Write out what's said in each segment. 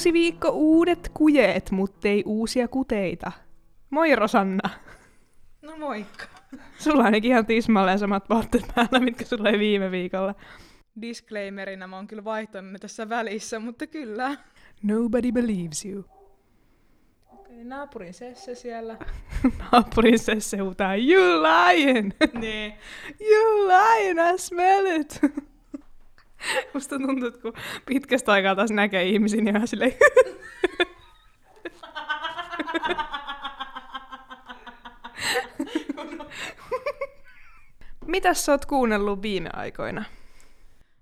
Uusi viikko, uudet kujeet, muttei uusia kuteita. Moi Rosanna. No moikka. Sulla on ainakin ihan tismalleen samat vaatteet päällä, mitkä sulla oli viime viikolla. Disclaimerina mä oon kyllä vaihtanut ne tässä välissä, mutta kyllä. Nobody believes you. Okei, naapurin sesse siellä. Naapurin se huutaa, you lying! niin. You lying, I smell it! Musta tuntuu, että kun pitkästä aikaa taas näkee ihmisiä, niin ihan silleen... Mitäs sä oot kuunnellut viime aikoina?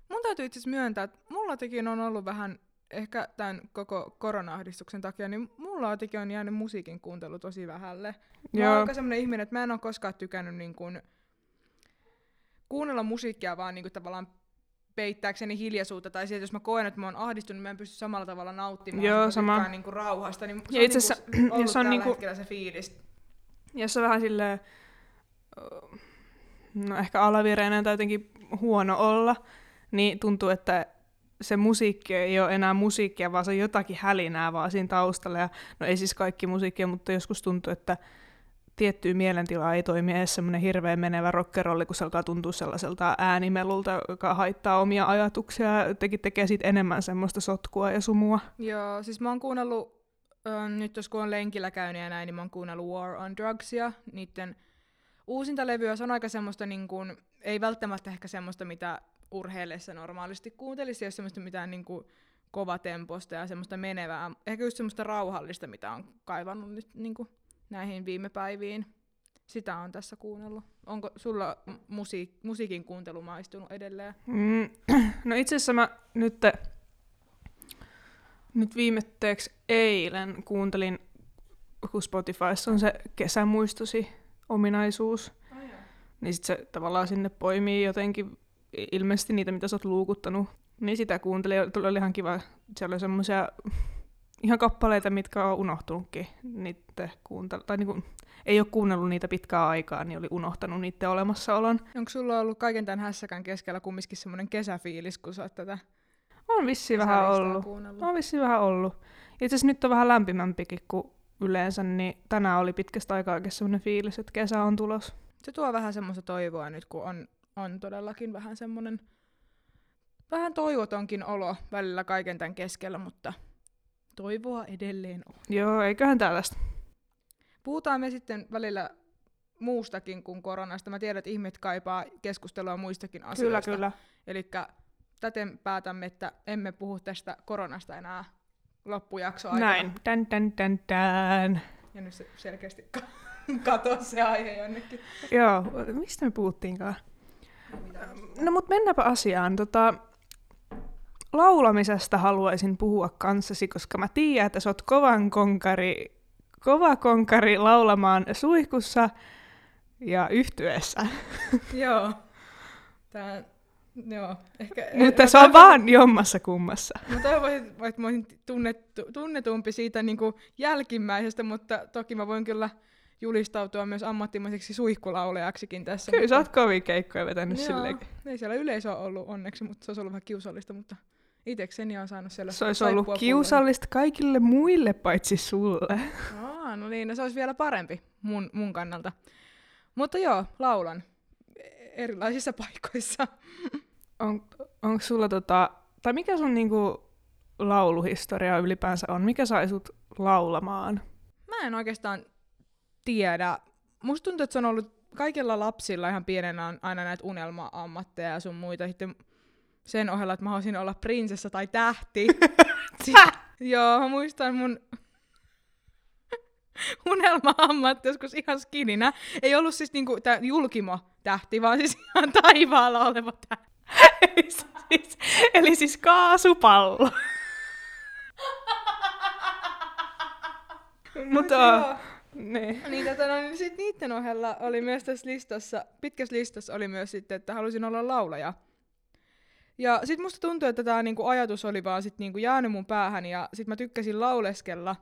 Mun täytyy itse myöntää, että mulla tekin on ollut vähän, ehkä tämän koko korona-ahdistuksen takia, niin mulla jotenkin on jäänyt musiikin kuuntelu tosi vähälle. Mä oon Joo. aika semmonen ihminen, että mä en ole koskaan tykännyt niin kuin kuunnella musiikkia vaan niin kuin tavallaan peittääkseni hiljaisuutta, tai sieltä, jos mä koen, että mä oon ahdistunut, niin mä en pysty samalla tavalla nauttimaan Joo, sama. niin kuin rauhasta. Niin se Ja on itse asiassa, ollut jos on niinku- hetkellä se fiilis. Jos on vähän silleen, no ehkä alavireinen tai jotenkin huono olla, niin tuntuu, että se musiikki ei ole enää musiikkia, vaan se on jotakin hälinää vaan siinä taustalla. Ja, no ei siis kaikki musiikkia, mutta joskus tuntuu, että tiettyä mielentilaa ei toimi edes semmoinen hirveän menevä rockerolli, kun se alkaa tuntua sellaiselta äänimelulta, joka haittaa omia ajatuksia ja tekee siitä enemmän semmoista sotkua ja sumua. Joo, siis mä oon kuunnellut, ö, nyt jos kun on lenkillä käynyt ja näin, niin mä oon kuunnellut War on Drugsia, niiden uusinta levyä, se on aika semmoista niin kuin, ei välttämättä ehkä semmoista, mitä urheillessa normaalisti kuuntelisi, jos semmoista mitään niin kuin kovatemposta ja semmoista menevää, ehkä just semmoista rauhallista, mitä on kaivannut nyt niin kuin näihin viime päiviin. Sitä on tässä kuunnellut. Onko sulla musiik- musiikin kuuntelu maistunut edelleen? Mm, no itse asiassa mä nyt, nyt viimetteeksi eilen kuuntelin, kun Spotifyssa on se kesämuistosi ominaisuus, niin sit se tavallaan sinne poimii jotenkin ilmeisesti niitä, mitä sä oot luukuttanut. Niin sitä kuuntelin, oli ihan kiva. Siellä oli semmoisia ihan kappaleita, mitkä on unohtunutkin. Niitä kuuntel- tai niinku, ei ole kuunnellut niitä pitkää aikaa, niin oli unohtanut niiden olemassaolon. Onko sulla ollut kaiken tämän hässäkän keskellä kumminkin semmoinen kesäfiilis, kun sä oot tätä On vissiin vähän ollut. kuunnellut? On vissiin vähän ollut. Itse asiassa nyt on vähän lämpimämpikin kuin yleensä, niin tänään oli pitkästä aikaa oikein semmoinen fiilis, että kesä on tulos. Se tuo vähän semmoista toivoa nyt, kun on, on todellakin vähän semmoinen vähän toivotonkin olo välillä kaiken tämän keskellä, mutta toivoa edelleen on. Joo, eiköhän tällaista. Puhutaan me sitten välillä muustakin kuin koronasta. Mä tiedän, että ihmiset kaipaa keskustelua muistakin Kyllä, asioista. kyllä. Eli täten päätämme, että emme puhu tästä koronasta enää loppujakso aikana. Näin. Tän, tän, tän, tän. Ja nyt se selkeästi ka- katosi se aihe jonnekin. Joo, mistä me puhuttiinkaan? No mut mennäpä asiaan. Tota, laulamisesta haluaisin puhua kanssasi, koska mä tiedän, että sä oot kovan konkari, kova konkari laulamaan suihkussa ja yhtyessä. Joo. Tää, joo. Ehkä, Mutta mä se on vaan jommassa kummassa. Mä toivon, että mä olisin tunnettu, tunnetumpi siitä niin kuin jälkimmäisestä, mutta toki mä voin kyllä julistautua myös ammattimaiseksi suihkulaulejaksikin tässä. Kyllä sä oot mutta- kovin keikkoja vetänyt Joo, silleen. Ei siellä yleisö ollut onneksi, mutta se olisi ollut vähän kiusallista, mutta itekseni on saanut siellä Se olisi ollut kiusallista kaikille muille paitsi sulle. Aa, no niin, no se olisi vielä parempi mun, mun kannalta. Mutta joo, laulan erilaisissa paikoissa. On, onko sulla tota, tai mikä sun niinku lauluhistoria ylipäänsä on? Mikä sai sut laulamaan? Mä en oikeastaan tiedä. Musta tuntuu, että se on ollut kaikilla lapsilla ihan pienenä on aina näitä unelma-ammatteja ja sun muita. Sitten sen ohella, että mä haluaisin olla prinsessa tai tähti. Sitten, joo, mä muistan mun unelma-ammatti joskus ihan skininä. Ei ollut siis niinku tää julkimo-tähti, vaan siis ihan taivaalla oleva tähti. eli, siis, eli siis kaasupallo. Mutta niin. Niin, tota, no, niin sit niiden ohella oli myös tässä listassa, pitkässä listassa oli myös sitten, että halusin olla laulaja. Ja sit musta tuntuu, että tämä niinku ajatus oli vaan sit niinku jäänyt mun päähän ja sit mä tykkäsin lauleskella.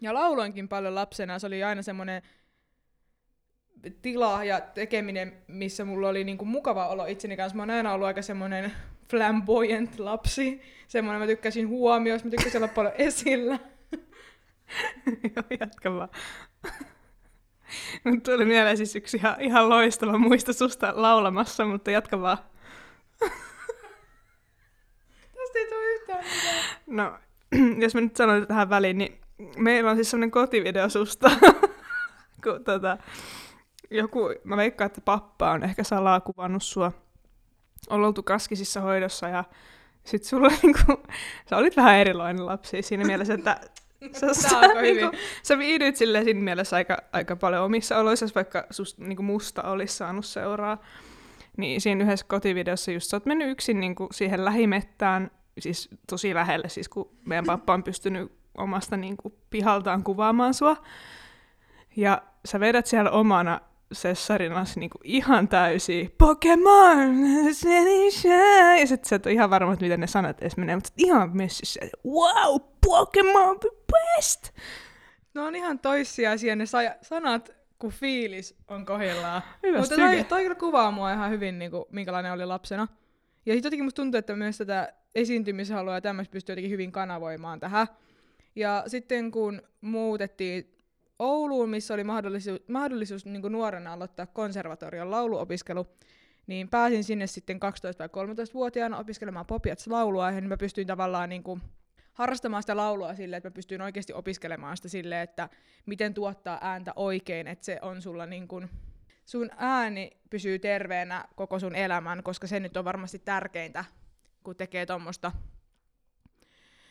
Ja lauloinkin paljon lapsena, se oli aina semmoinen tila ja tekeminen, missä mulla oli niinku mukava olo itseni kanssa. Mä oon aina ollut aika semmoinen flamboyant lapsi. Semmoinen mä tykkäsin huomioista, mä tykkäsin olla paljon esillä. Joo, jatka vaan. Mut tuli mieleen siis yksi ihan, ihan loistava muisto susta laulamassa, mutta jatka vaan. Tästä ei tule yhtään mitään. No, jos mä nyt sanon tähän väliin, niin meillä on siis semmoinen kotivideo susta. kun tota, joku, mä veikkaan, että pappa on ehkä salaa kuvannut sua. On oltu kaskisissa hoidossa ja sit sulla niinku, sä olit vähän erilainen lapsi siinä mielessä, että sä, sä, Tää alkoi niinku, sä viihdyit silleen siinä mielessä aika, aika paljon omissa oloissa, vaikka sus, niinku musta olisi saanut seuraa. Niin siinä yhdessä kotivideossa just sä oot mennyt yksin niinku siihen lähimettään, siis tosi lähelle, siis kun meidän pappa on pystynyt omasta niinku pihaltaan kuvaamaan sua. Ja sä vedät siellä omana sessarinasi niinku ihan täysiä Pokemon! Ja sit sä et ole ihan varma, että miten ne sanat edes menee, mutta ihan messissä. Wow, Pokemon the best! No on ihan toissijaisia ne sa- sanat, kun fiilis on kohdillaan. Hyvä Mutta toi, toi kyllä kuvaa mua ihan hyvin, niin kuin, minkälainen oli lapsena. Ja sitten jotenkin musta tuntuu, että myös tätä esiintymishalua ja tämmöistä pystyy jotenkin hyvin kanavoimaan tähän. Ja sitten kun muutettiin Ouluun, missä oli mahdollisuus, mahdollisuus niin nuorena aloittaa konservatorion lauluopiskelu, niin pääsin sinne sitten 12- vai 13-vuotiaana opiskelemaan popiats-laulua, ja niin mä pystyin tavallaan niin kuin harrastamaan sitä laulua silleen, että mä pystyin oikeasti opiskelemaan sitä silleen, että miten tuottaa ääntä oikein, että se on sulla niin kuin, sun ääni pysyy terveenä koko sun elämän, koska se nyt on varmasti tärkeintä, kun tekee tuommoista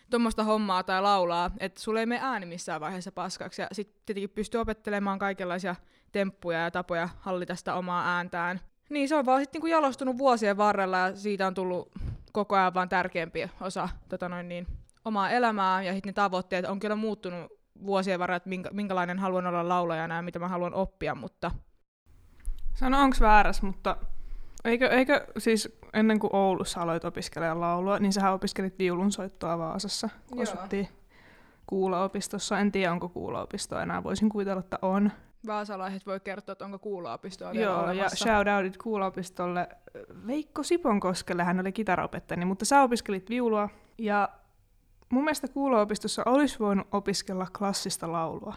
tuommoista hommaa tai laulaa, että sulle ei mene ääni missään vaiheessa paskaksi. Ja sitten tietenkin pystyy opettelemaan kaikenlaisia temppuja ja tapoja hallita sitä omaa ääntään. Niin se on vaan sitten niinku jalostunut vuosien varrella ja siitä on tullut koko ajan vaan tärkeämpi osa tota noin niin, omaa elämää ja sitten ne tavoitteet on kyllä muuttunut vuosien varrella, että minkä, minkälainen haluan olla laulajana ja mitä mä haluan oppia, mutta Sano onko väärässä, mutta eikö, eikö siis ennen kuin Oulussa aloit opiskelemaan laulua, niin sähän opiskelit viulunsoittoa Vaasassa, kun Joo. asuttiin Kuulaopistossa. En tiedä, onko Kuulaopisto enää, voisin kuvitella, että on. vaasalaiset voi kertoa, että onko kuulo-opistoa vielä Joo, ja olemassa. shoutoutit Kuulaopistolle Veikko Siponkoskelle, hän oli kitaraopettajani, mutta sä opiskelit viulua. Ja mun mielestä Kuulaopistossa olisi voinut opiskella klassista laulua.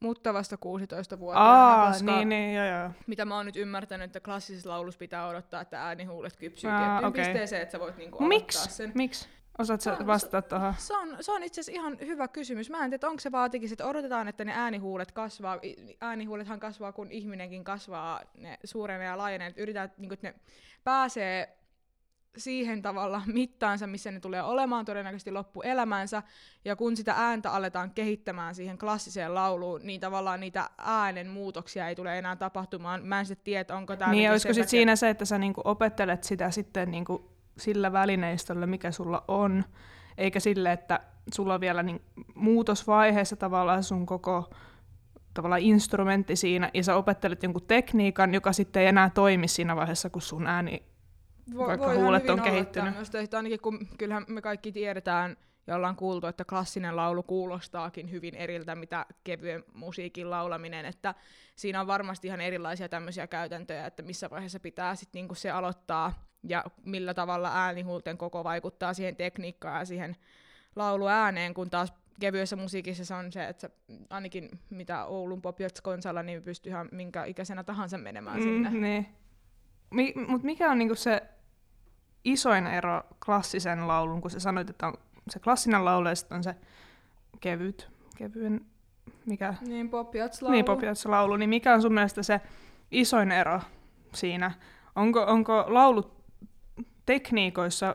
Mutta vasta 16-vuotiaana, Aa, koska niin, niin, joo, joo. mitä mä oon nyt ymmärtänyt, että klassisessa laulussa pitää odottaa, että äänihuulet kypsyy Aa, tiettyyn okei. pisteeseen, että sä voit niinku Miksi? sen. Miksi? Osaat sä vastata tuohon? Se on, se on itse asiassa ihan hyvä kysymys. Mä en tiedä, onko se vaatikin, että odotetaan, että ne äänihuulet kasvaa. Äänihuulethan kasvaa, kun ihminenkin kasvaa, ne suurenee ja laajenee. Et Yritetään, niin että ne pääsee siihen tavalla mittaansa, missä ne tulee olemaan todennäköisesti loppuelämänsä. Ja kun sitä ääntä aletaan kehittämään siihen klassiseen lauluun, niin tavallaan niitä äänen muutoksia ei tule enää tapahtumaan. Mä en sitten tiedä, onko tämä... Niin, olisiko sit siinä se, että sä niinku opettelet sitä sitten niinku sillä välineistöllä, mikä sulla on, eikä sille, että sulla on vielä niin muutosvaiheessa tavallaan sun koko tavallaan instrumentti siinä, ja sä opettelet jonkun tekniikan, joka sitten ei enää toimi siinä vaiheessa, kun sun ääni vaikka voihan huulet hyvin on kehittynyt. tämmöistä, että ainakin kun kyllähän me kaikki tiedetään ja ollaan kuultu, että klassinen laulu kuulostaakin hyvin eriltä, mitä kevyen musiikin laulaminen, että siinä on varmasti ihan erilaisia tämmöisiä käytäntöjä, että missä vaiheessa pitää sitten niinku se aloittaa ja millä tavalla äänihuulten koko vaikuttaa siihen tekniikkaan ja siihen lauluääneen, kun taas kevyessä musiikissa se on se, että sä, ainakin mitä Oulun Popiots konsalla, niin pystyy ihan minkä ikäisenä tahansa menemään sinne. Mm, niin. Mi- Mutta mikä on niinku se isoin ero klassisen laulun, kun sä sanoit, että on se klassinen laulu ja sitten on se kevyt, kevyen, mikä, Niin, Popiots laulu. niin popiatsa laulu, niin mikä on sun mielestä se isoin ero siinä? Onko, onko laulut tekniikoissa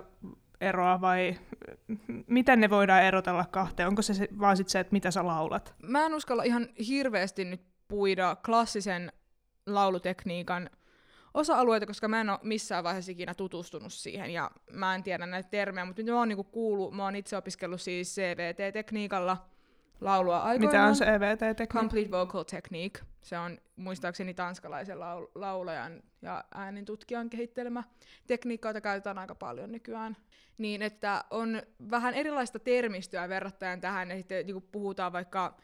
eroa vai miten ne voidaan erotella kahteen? Onko se, se vaan sit se, että mitä sä laulat? Mä en uskalla ihan hirveästi nyt puida klassisen laulutekniikan osa-alueita, koska mä en ole missään vaiheessa ikinä tutustunut siihen ja mä en tiedä näitä termejä, mutta mitä mä oon niinku kuullut, mä oon itse opiskellut siis CVT-tekniikalla laulua aikoinaan. Mitä on se EVT-tekniikka? Complete Vocal Technique. Se on muistaakseni tanskalaisen laul- laulajan ja äänintutkijan kehittelemä tekniikka, jota käytetään aika paljon nykyään. Niin, että on vähän erilaista termistöä verrattaen tähän, että niin puhutaan vaikka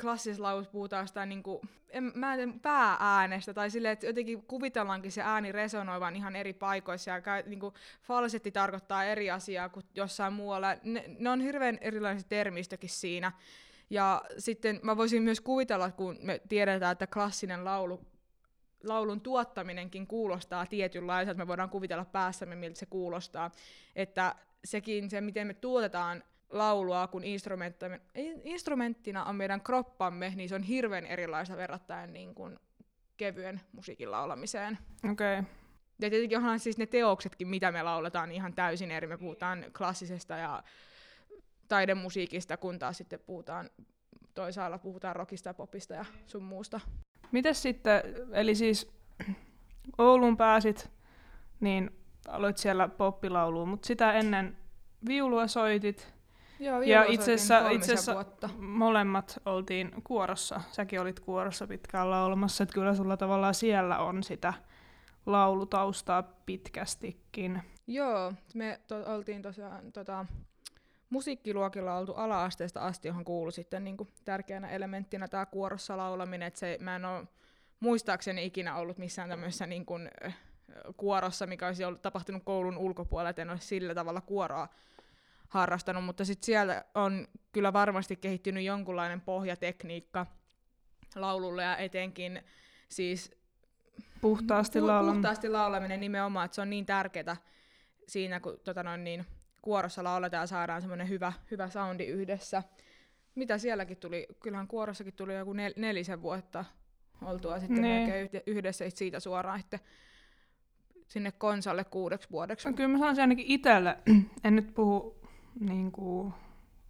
klassisessa laulussa puhutaan jostain niin kuin, en, mä en päääänestä, tai silleen, että jotenkin kuvitellaankin se ääni resonoivan ihan eri paikoissa, ja niin kuin, falsetti tarkoittaa eri asiaa kuin jossain muualla. Ne, ne on hirveän erilainen termistökin siinä. Ja sitten mä voisin myös kuvitella, kun me tiedetään, että klassinen laulu, laulun tuottaminenkin kuulostaa tietynlaiselta, me voidaan kuvitella päässämme, miltä se kuulostaa, että sekin se, miten me tuotetaan laulua, kun instrumenttina on meidän kroppamme, niin se on hirveän erilaista verrattaen niin kuin kevyen musiikin laulamiseen. Okei. Okay. Ja tietenkin onhan siis ne teoksetkin, mitä me lauletaan, ihan täysin eri. Me puhutaan klassisesta ja taidemusiikista, kun taas sitten puhutaan toisaalla puhutaan rockista ja popista ja sun muusta. Mites sitten, eli siis Oulun pääsit, niin aloit siellä poppilauluun, mutta sitä ennen viulua soitit. Joo, ja itse asiassa molemmat oltiin kuorossa. Säkin olit kuorossa pitkään laulamassa, että kyllä sulla tavallaan siellä on sitä laulutaustaa pitkästikin. Joo, me to- oltiin tosiaan tota, musiikkiluokilla oltu ala-asteesta asti, johon kuului sitten niin kuin tärkeänä elementtinä tämä kuorossa laulaminen. että se, mä en ole muistaakseni ikinä ollut missään tämmöisessä niin kuin, kuorossa, mikä olisi ollut tapahtunut koulun ulkopuolella, että en ole sillä tavalla kuoroa harrastanut, mutta sitten siellä on kyllä varmasti kehittynyt jonkunlainen pohjatekniikka laululle ja etenkin siis puhtaasti, pu- puhtaasti laulaminen nimenomaan, että se on niin tärkeää siinä, kun tota noin, niin, kuorossa lauletaan ja saadaan semmoinen hyvä, hyvä soundi yhdessä. Mitä sielläkin tuli, kyllähän kuorossakin tuli joku nel, nelisen vuotta oltua sitten melkein yhdessä siitä suoraan sitten sinne konsalle kuudeksi vuodeksi. No, kyllä mä sanoisin ainakin itselle, en nyt puhu niin kuin,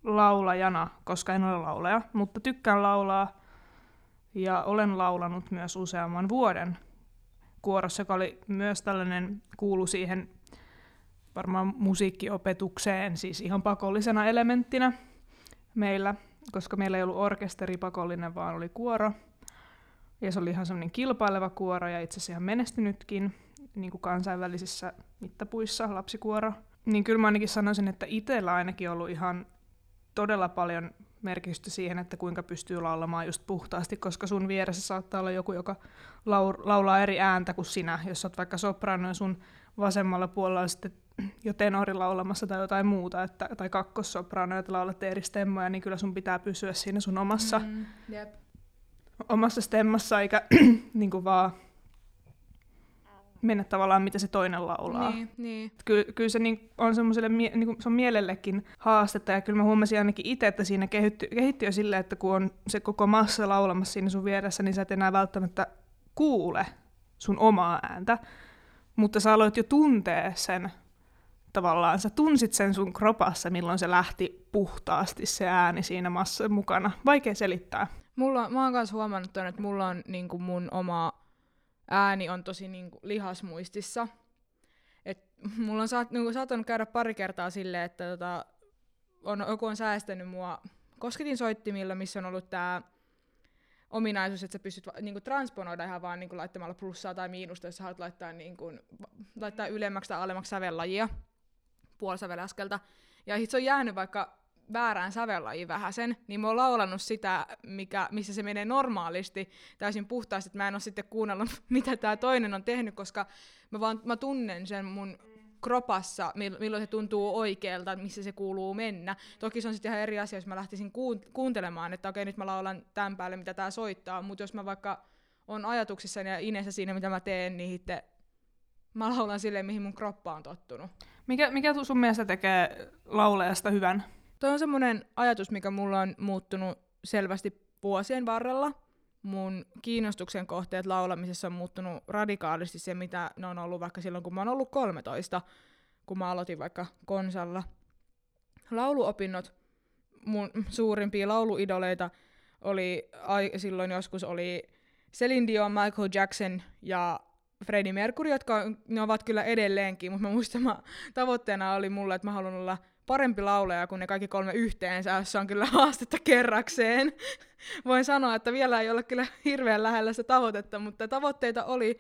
laulajana, koska en ole laulaja, mutta tykkään laulaa ja olen laulanut myös useamman vuoden kuorossa, joka oli myös tällainen, kuulu siihen varmaan musiikkiopetukseen siis ihan pakollisena elementtinä meillä, koska meillä ei ollut orkesteri pakollinen, vaan oli kuoro. Ja se oli ihan semmoinen kilpaileva kuoro ja itse asiassa ihan menestynytkin niin kuin kansainvälisissä mittapuissa lapsikuoro. Niin kyllä mä ainakin sanoisin, että itsellä ainakin ollut ihan todella paljon merkitystä siihen, että kuinka pystyy laulamaan just puhtaasti, koska sun vieressä saattaa olla joku, joka laulaa eri ääntä kuin sinä. Jos oot vaikka soprano ja sun vasemmalla puolella on sitten jo tenori laulamassa tai jotain muuta, että, tai kakkossoprano, että laulatte eri stemmoja, niin kyllä sun pitää pysyä siinä sun omassa, mm, yep. omassa stemmassa, eikä niin kuin vaan mennä tavallaan, mitä se toinen laulaa. Niin, niin. Ky- kyllä se niin, on semmoiselle, niin kuin, se on mielellekin haastetta, ja kyllä mä huomasin ainakin itse, että siinä kehittyy, kehittyy jo silleen, että kun on se koko massa laulamassa siinä sun vieressä, niin sä et enää välttämättä kuule sun omaa ääntä, mutta sä aloit jo tuntee sen tavallaan, sä tunsit sen sun kropassa, milloin se lähti puhtaasti se ääni siinä massa mukana. Vaikea selittää. Mulla, mä oon myös huomannut ton, että mulla on niin kuin mun oma ääni on tosi niin kuin, lihasmuistissa. Et mulla on saat, niin kuin, saattanut käydä pari kertaa silleen, että tota, on, joku on säästänyt mua kosketin soittimilla, missä on ollut tämä ominaisuus, että sä pystyt niinku transponoida ihan vaan niinku laittamalla plussaa tai miinusta, jos sä haluat laittaa, niinku, laittaa ylemmäksi tai alemmaksi sävellajia puolisävelaskelta. Ja se on jäänyt vaikka väärään sävellajiin vähän sen, niin mä oon laulannut sitä, mikä, missä se menee normaalisti täysin puhtaasti, että mä en ole sitten kuunnellut, mitä tämä toinen on tehnyt, koska mä vaan mä tunnen sen mun kropassa, milloin se tuntuu oikealta, missä se kuuluu mennä. Toki se on sitten ihan eri asia, jos mä lähtisin kuuntelemaan, että okei, nyt mä laulan tämän päälle, mitä tämä soittaa, mutta jos mä vaikka on ajatuksissa ja inessä siinä, mitä mä teen, niin sitten mä laulan silleen, mihin mun kroppa on tottunut. Mikä, mikä sun mielestä tekee laulajasta hyvän? Tuo on semmoinen ajatus, mikä mulla on muuttunut selvästi vuosien varrella. Mun kiinnostuksen kohteet laulamisessa on muuttunut radikaalisti se, mitä ne on ollut vaikka silloin, kun mä oon ollut 13, kun mä aloitin vaikka konsalla. Lauluopinnot, mun suurimpia lauluidoleita oli silloin joskus oli Celine Dion, Michael Jackson ja Freddie Mercury, jotka ne ovat kyllä edelleenkin, mutta mä muistan, mä, tavoitteena oli mulla, että mä haluan olla parempi laulaja kuin ne kaikki kolme yhteensä, jos on kyllä haastetta kerrakseen. Voin sanoa, että vielä ei ole kyllä hirveän lähellä sitä tavoitetta, mutta tavoitteita oli,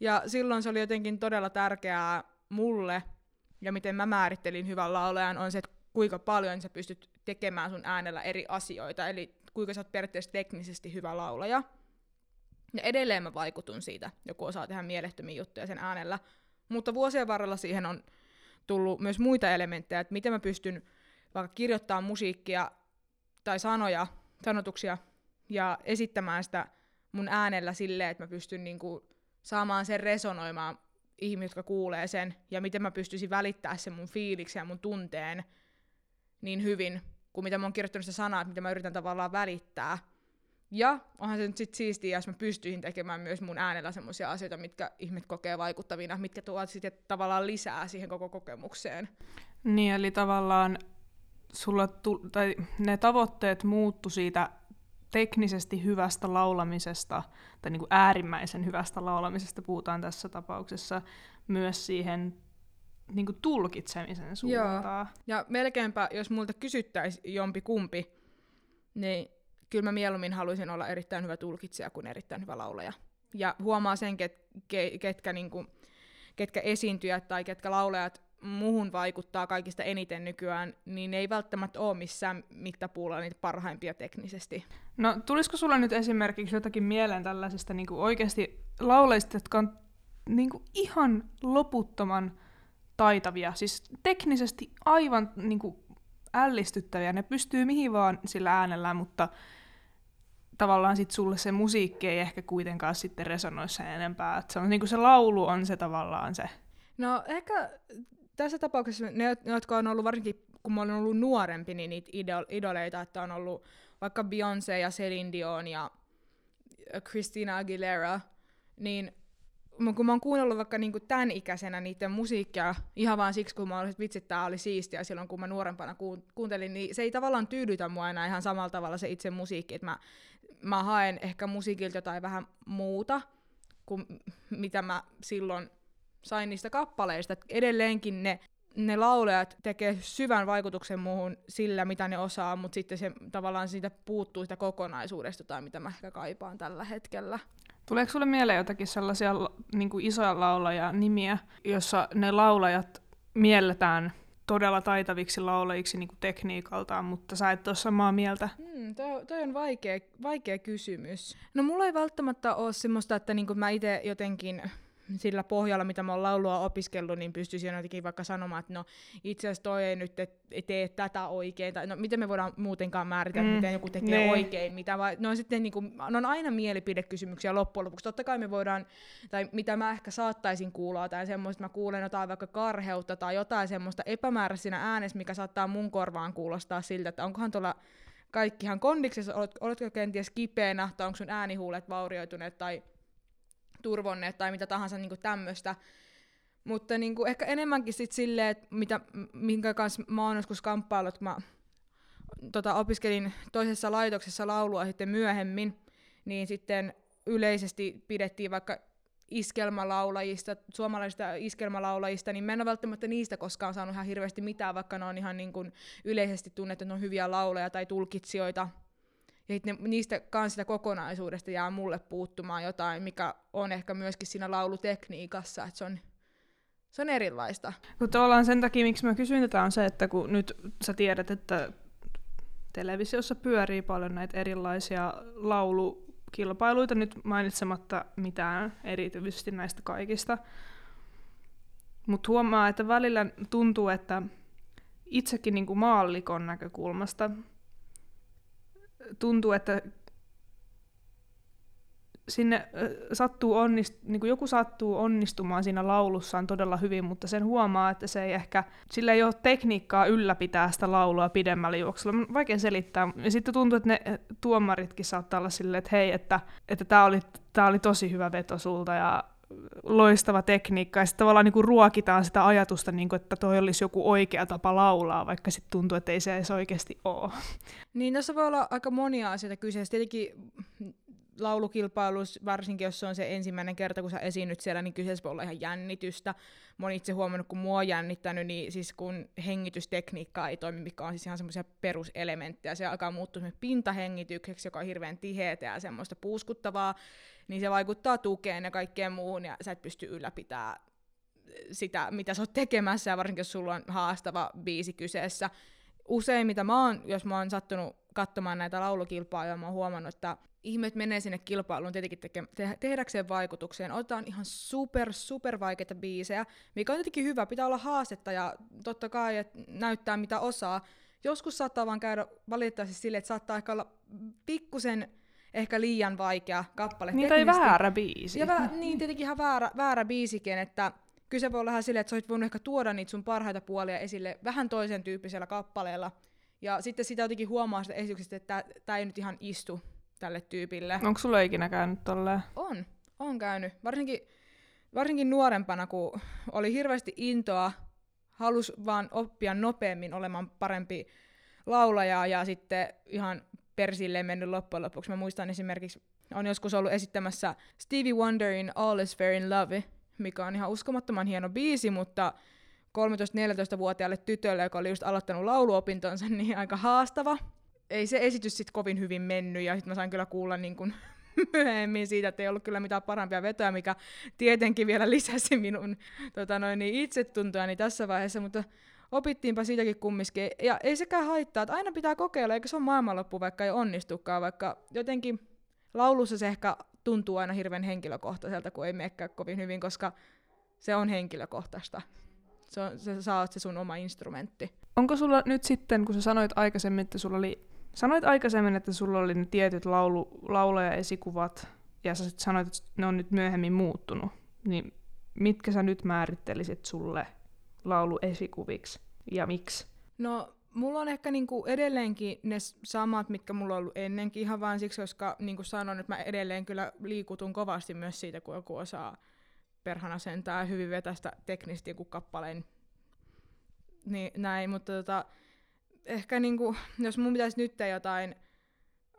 ja silloin se oli jotenkin todella tärkeää mulle, ja miten mä määrittelin hyvän laulajan, on se, että kuinka paljon sä pystyt tekemään sun äänellä eri asioita, eli kuinka sä oot periaatteessa teknisesti hyvä laulaja. Ja edelleen mä vaikutun siitä, joku osaa tehdä mielettömiä juttuja sen äänellä. Mutta vuosien varrella siihen on tullut myös muita elementtejä, että miten mä pystyn vaikka kirjoittamaan musiikkia tai sanoja, sanotuksia ja esittämään sitä mun äänellä silleen, että mä pystyn niinku saamaan sen resonoimaan ihmiset, jotka kuulee sen, ja miten mä pystyisin välittää sen mun fiiliksi ja mun tunteen niin hyvin, kuin mitä mä oon kirjoittanut sitä sanaa, että mitä mä yritän tavallaan välittää. Ja onhan se nyt sit siistiä, jos mä pystyisin tekemään myös mun äänellä semmoisia asioita, mitkä ihmiset kokee vaikuttavina, mitkä tuovat sitten tavallaan lisää siihen koko kokemukseen. Niin, eli tavallaan sulla tu- tai ne tavoitteet muuttu siitä teknisesti hyvästä laulamisesta, tai niin kuin äärimmäisen hyvästä laulamisesta puhutaan tässä tapauksessa, myös siihen niin kuin tulkitsemisen suuntaan. Joo. Ja melkeinpä, jos multa kysyttäisiin jompi kumpi, niin kyllä mä mieluummin haluaisin olla erittäin hyvä tulkitsija kuin erittäin hyvä laulaja. Ja huomaa sen, ket, ke, ketkä, niinku, ketkä esiintyjät tai ketkä laulajat muuhun vaikuttaa kaikista eniten nykyään, niin ne ei välttämättä ole missään mittapuulla niitä parhaimpia teknisesti. No tulisiko sulla nyt esimerkiksi jotakin mieleen tällaisista niin oikeasti lauleista, jotka on niin ihan loputtoman taitavia, siis teknisesti aivan niin kuin, ällistyttäviä, ne pystyy mihin vaan sillä äänellään, mutta tavallaan sit sulle se musiikki ei ehkä kuitenkaan sitten resonoi sen enempää. Et se, on, niin se laulu on se tavallaan se. No ehkä tässä tapauksessa ne, jotka on ollut varsinkin, kun mä olen ollut nuorempi, niin niitä idol, idoleita, että on ollut vaikka Beyoncé ja Celine Dion ja Christina Aguilera, niin kun mä oon kuunnellut vaikka niinku tämän ikäisenä niiden musiikkia ihan vaan siksi, kun mä olin, että vitsi, tää oli siistiä silloin, kun mä nuorempana kuuntelin, niin se ei tavallaan tyydytä mua enää ihan samalla tavalla se itse musiikki, että mä, mä haen ehkä musiikilta jotain vähän muuta kuin mitä mä silloin sain niistä kappaleista. Et edelleenkin ne, ne laulajat tekee syvän vaikutuksen muuhun sillä, mitä ne osaa, mutta sitten se tavallaan siitä puuttuu sitä kokonaisuudesta tai mitä mä ehkä kaipaan tällä hetkellä. Tuleeko sulle mieleen jotakin sellaisia niin kuin isoja laulajia nimiä, jossa ne laulajat mielletään todella taitaviksi laulajiksi niin kuin tekniikaltaan, mutta sä et ole samaa mieltä? Hmm, toi, toi on vaikea, vaikea kysymys. No mulla ei välttämättä ole semmoista, että niin kuin mä itse jotenkin sillä pohjalla, mitä mä oon laulua opiskellut, niin pystyisin jotenkin vaikka sanomaan, että no itse asiassa toi ei nyt tee tätä oikein, tai no miten me voidaan muutenkaan määritellä, mm, miten joku tekee ne. oikein, mitä vai, no sitten niin kuin, no on aina mielipidekysymyksiä loppujen lopuksi, totta kai me voidaan, tai mitä mä ehkä saattaisin kuulla, tai semmoista, että mä kuulen jotain vaikka karheutta, tai jotain semmoista epämääräisenä äänessä, mikä saattaa mun korvaan kuulostaa siltä, että onkohan tuolla kaikkihan kondiksessa, oletko kenties kipeänä, tai onko sun äänihuulet vaurioituneet, tai turvonneet tai mitä tahansa niin tämmöistä. Mutta niin kuin, ehkä enemmänkin sit silleen, että mitä, minkä kanssa mä oon joskus kamppaillut, kun mä tota, opiskelin toisessa laitoksessa laulua sitten myöhemmin, niin sitten yleisesti pidettiin vaikka iskelmälaulajista, suomalaisista iskelmälaulajista, niin mä en ole välttämättä niistä koskaan saanut ihan hirveästi mitään, vaikka ne on ihan niin kuin yleisesti tunnettu, että ne on hyviä laulajia tai tulkitsijoita ja ne, niistä kanssa kokonaisuudesta jää mulle puuttumaan jotain, mikä on ehkä myöskin siinä laulutekniikassa, että se on, se on erilaista. Kun tavallaan sen takia, miksi mä kysyn tätä, on se, että kun nyt sä tiedät, että televisiossa pyörii paljon näitä erilaisia laulukilpailuita, nyt mainitsematta mitään erityisesti näistä kaikista. Mutta huomaa, että välillä tuntuu, että itsekin niin maallikon näkökulmasta tuntuu, että sinne sattuu onnist, niin kuin joku sattuu onnistumaan siinä laulussaan todella hyvin, mutta sen huomaa, että se ei ehkä, sillä ei ole tekniikkaa ylläpitää sitä laulua pidemmällä juoksulla. Vaikea selittää. Ja sitten tuntuu, että ne tuomaritkin saattaa olla silleen, että hei, että, että tämä oli, tää oli tosi hyvä veto sulta ja loistava tekniikka, ja sitten tavallaan niin kuin ruokitaan sitä ajatusta, niin kuin, että toi olisi joku oikea tapa laulaa, vaikka sitten tuntuu, että ei se edes oikeasti ole. Niin, tässä voi olla aika monia asioita kyseessä. Tietenkin laulukilpailussa, varsinkin jos se on se ensimmäinen kerta, kun sä esiinnyt siellä, niin kyseessä voi olla ihan jännitystä. Mä oon itse huomannut, kun mua on jännittänyt, niin siis kun hengitystekniikka ei toimi, mikä on siis ihan semmoisia peruselementtejä, se alkaa muuttua pintahengitykseksi, joka on hirveän tiheätä ja semmoista puuskuttavaa, niin se vaikuttaa tukeen ja kaikkeen muuhun, ja sä et pysty ylläpitämään sitä, mitä sä oot tekemässä, ja varsinkin jos sulla on haastava biisi kyseessä. Usein, mitä mä oon, jos mä oon sattunut katsomaan näitä laulukilpailuja, mä oon huomannut, että ihmiset menee sinne kilpailuun tietenkin teke- te- tehdäkseen vaikutukseen. Otetaan ihan super, super vaikeita biisejä, mikä on tietenkin hyvä. Pitää olla haastetta ja totta kai, että näyttää mitä osaa. Joskus saattaa vaan käydä valitettavasti silleen, että saattaa ehkä olla pikkusen ehkä liian vaikea kappale. Niin, tai väärä biisi. Ja vä- niin, tietenkin ihan väärä, väärä biisikin, että kyse voi olla ihan silleen, että sä olisit voinut ehkä tuoda niitä sun parhaita puolia esille vähän toisen tyyppisellä kappaleella. Ja sitten sitä jotenkin huomaa sitä esityksestä, että tämä ei nyt ihan istu tälle tyypille. Onko sulla ikinä käynyt tolleen? On, on käynyt. Varsinkin, varsinkin nuorempana, kun oli hirveästi intoa, halus vaan oppia nopeammin olemaan parempi laulaja ja sitten ihan persille mennyt loppujen lopuksi. Mä muistan esimerkiksi, on joskus ollut esittämässä Stevie Wonderin All is Fair in Love, mikä on ihan uskomattoman hieno biisi, mutta 13-14-vuotiaalle tytölle, joka oli just aloittanut lauluopintonsa, niin aika haastava. Ei se esitys sitten kovin hyvin mennyt, ja sitten mä sain kyllä kuulla niin kun myöhemmin siitä, että ei ollut kyllä mitään parempia vetoja, mikä tietenkin vielä lisäsi minun tota noin, niin itsetuntoani tässä vaiheessa, mutta opittiinpa siitäkin kumminkin. Ja ei sekään haittaa, että aina pitää kokeilla, eikä se ole maailmanloppu, vaikka ei onnistukaan, vaikka jotenkin laulussa se ehkä tuntuu aina hirveän henkilökohtaiselta, kun ei menekään kovin hyvin, koska se on henkilökohtaista. Se, on, se saa se sun oma instrumentti. Onko sulla nyt sitten, kun sä sanoit aikaisemmin, että sulla oli, sanoit aikaisemmin, että sulla oli ne tietyt laulu, laulaja-esikuvat, ja sä sit sanoit, että ne on nyt myöhemmin muuttunut, niin mitkä sä nyt määrittelisit sulle lauluesikuviksi, ja miksi? No, mulla on ehkä niinku edelleenkin ne samat, mitkä mulla on ollut ennenkin, ihan vaan siksi, koska niin kuin sanoin, että mä edelleen kyllä liikutun kovasti myös siitä, kun joku osaa perhana sentää hyvin vetästä teknisesti joku kappaleen. Niin, näin, mutta tota, ehkä niinku, jos mun pitäisi nyt jotain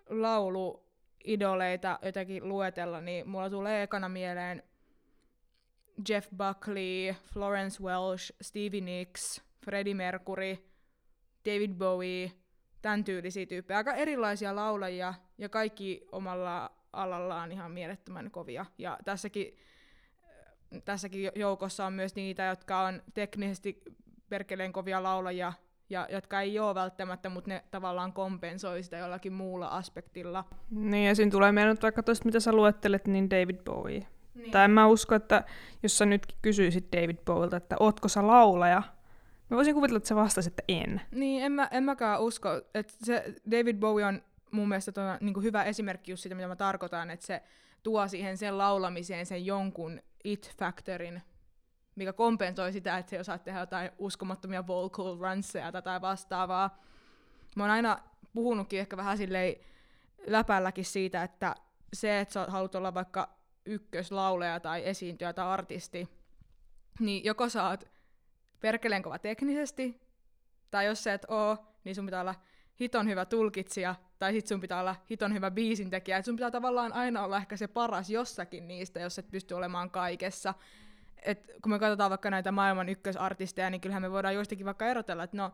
lauluidoleita jotenkin luetella, niin mulla tulee ekana mieleen Jeff Buckley, Florence Welsh, Stevie Nicks, Freddie Mercury, David Bowie, tämän tyylisiä tyyppejä. Aika erilaisia laulajia ja kaikki omalla alallaan ihan mielettömän kovia. Ja tässäkin, tässäkin joukossa on myös niitä, jotka on teknisesti perkeleen kovia laulajia, ja jotka ei ole välttämättä, mutta ne tavallaan kompensoi sitä jollakin muulla aspektilla. Niin, ja siinä tulee mieleen vaikka tuosta, mitä sä luettelet, niin David Bowie. Niin. Tai en mä usko, että jos sä nyt kysyisit David Bowielta, että ootko sä laulaja, Mä voisin kuvitella, että sä vastasit, että en. Niin, en, mä, en mäkään usko. Että se David Bowie on mun mielestä tuo, niin kuin hyvä esimerkki just siitä, mitä mä tarkoitan, että se tuo siihen sen laulamiseen sen jonkun it-factorin, mikä kompensoi sitä, että se osaa tehdä jotain uskomattomia vocal runseja tai jotain vastaavaa. Mä oon aina puhunutkin ehkä vähän silleen läpälläkin siitä, että se, että sä haluat olla vaikka ykköslauleja tai esiintyjä tai artisti, niin joko sä oot perkeleen kova teknisesti, tai jos se et oo, niin sun pitää olla hiton hyvä tulkitsija, tai sit sun pitää olla hiton hyvä biisintekijä. Et sun pitää tavallaan aina olla ehkä se paras jossakin niistä, jos et pysty olemaan kaikessa. Et kun me katsotaan vaikka näitä maailman ykkösartisteja, niin kyllähän me voidaan joistakin vaikka erotella, että no,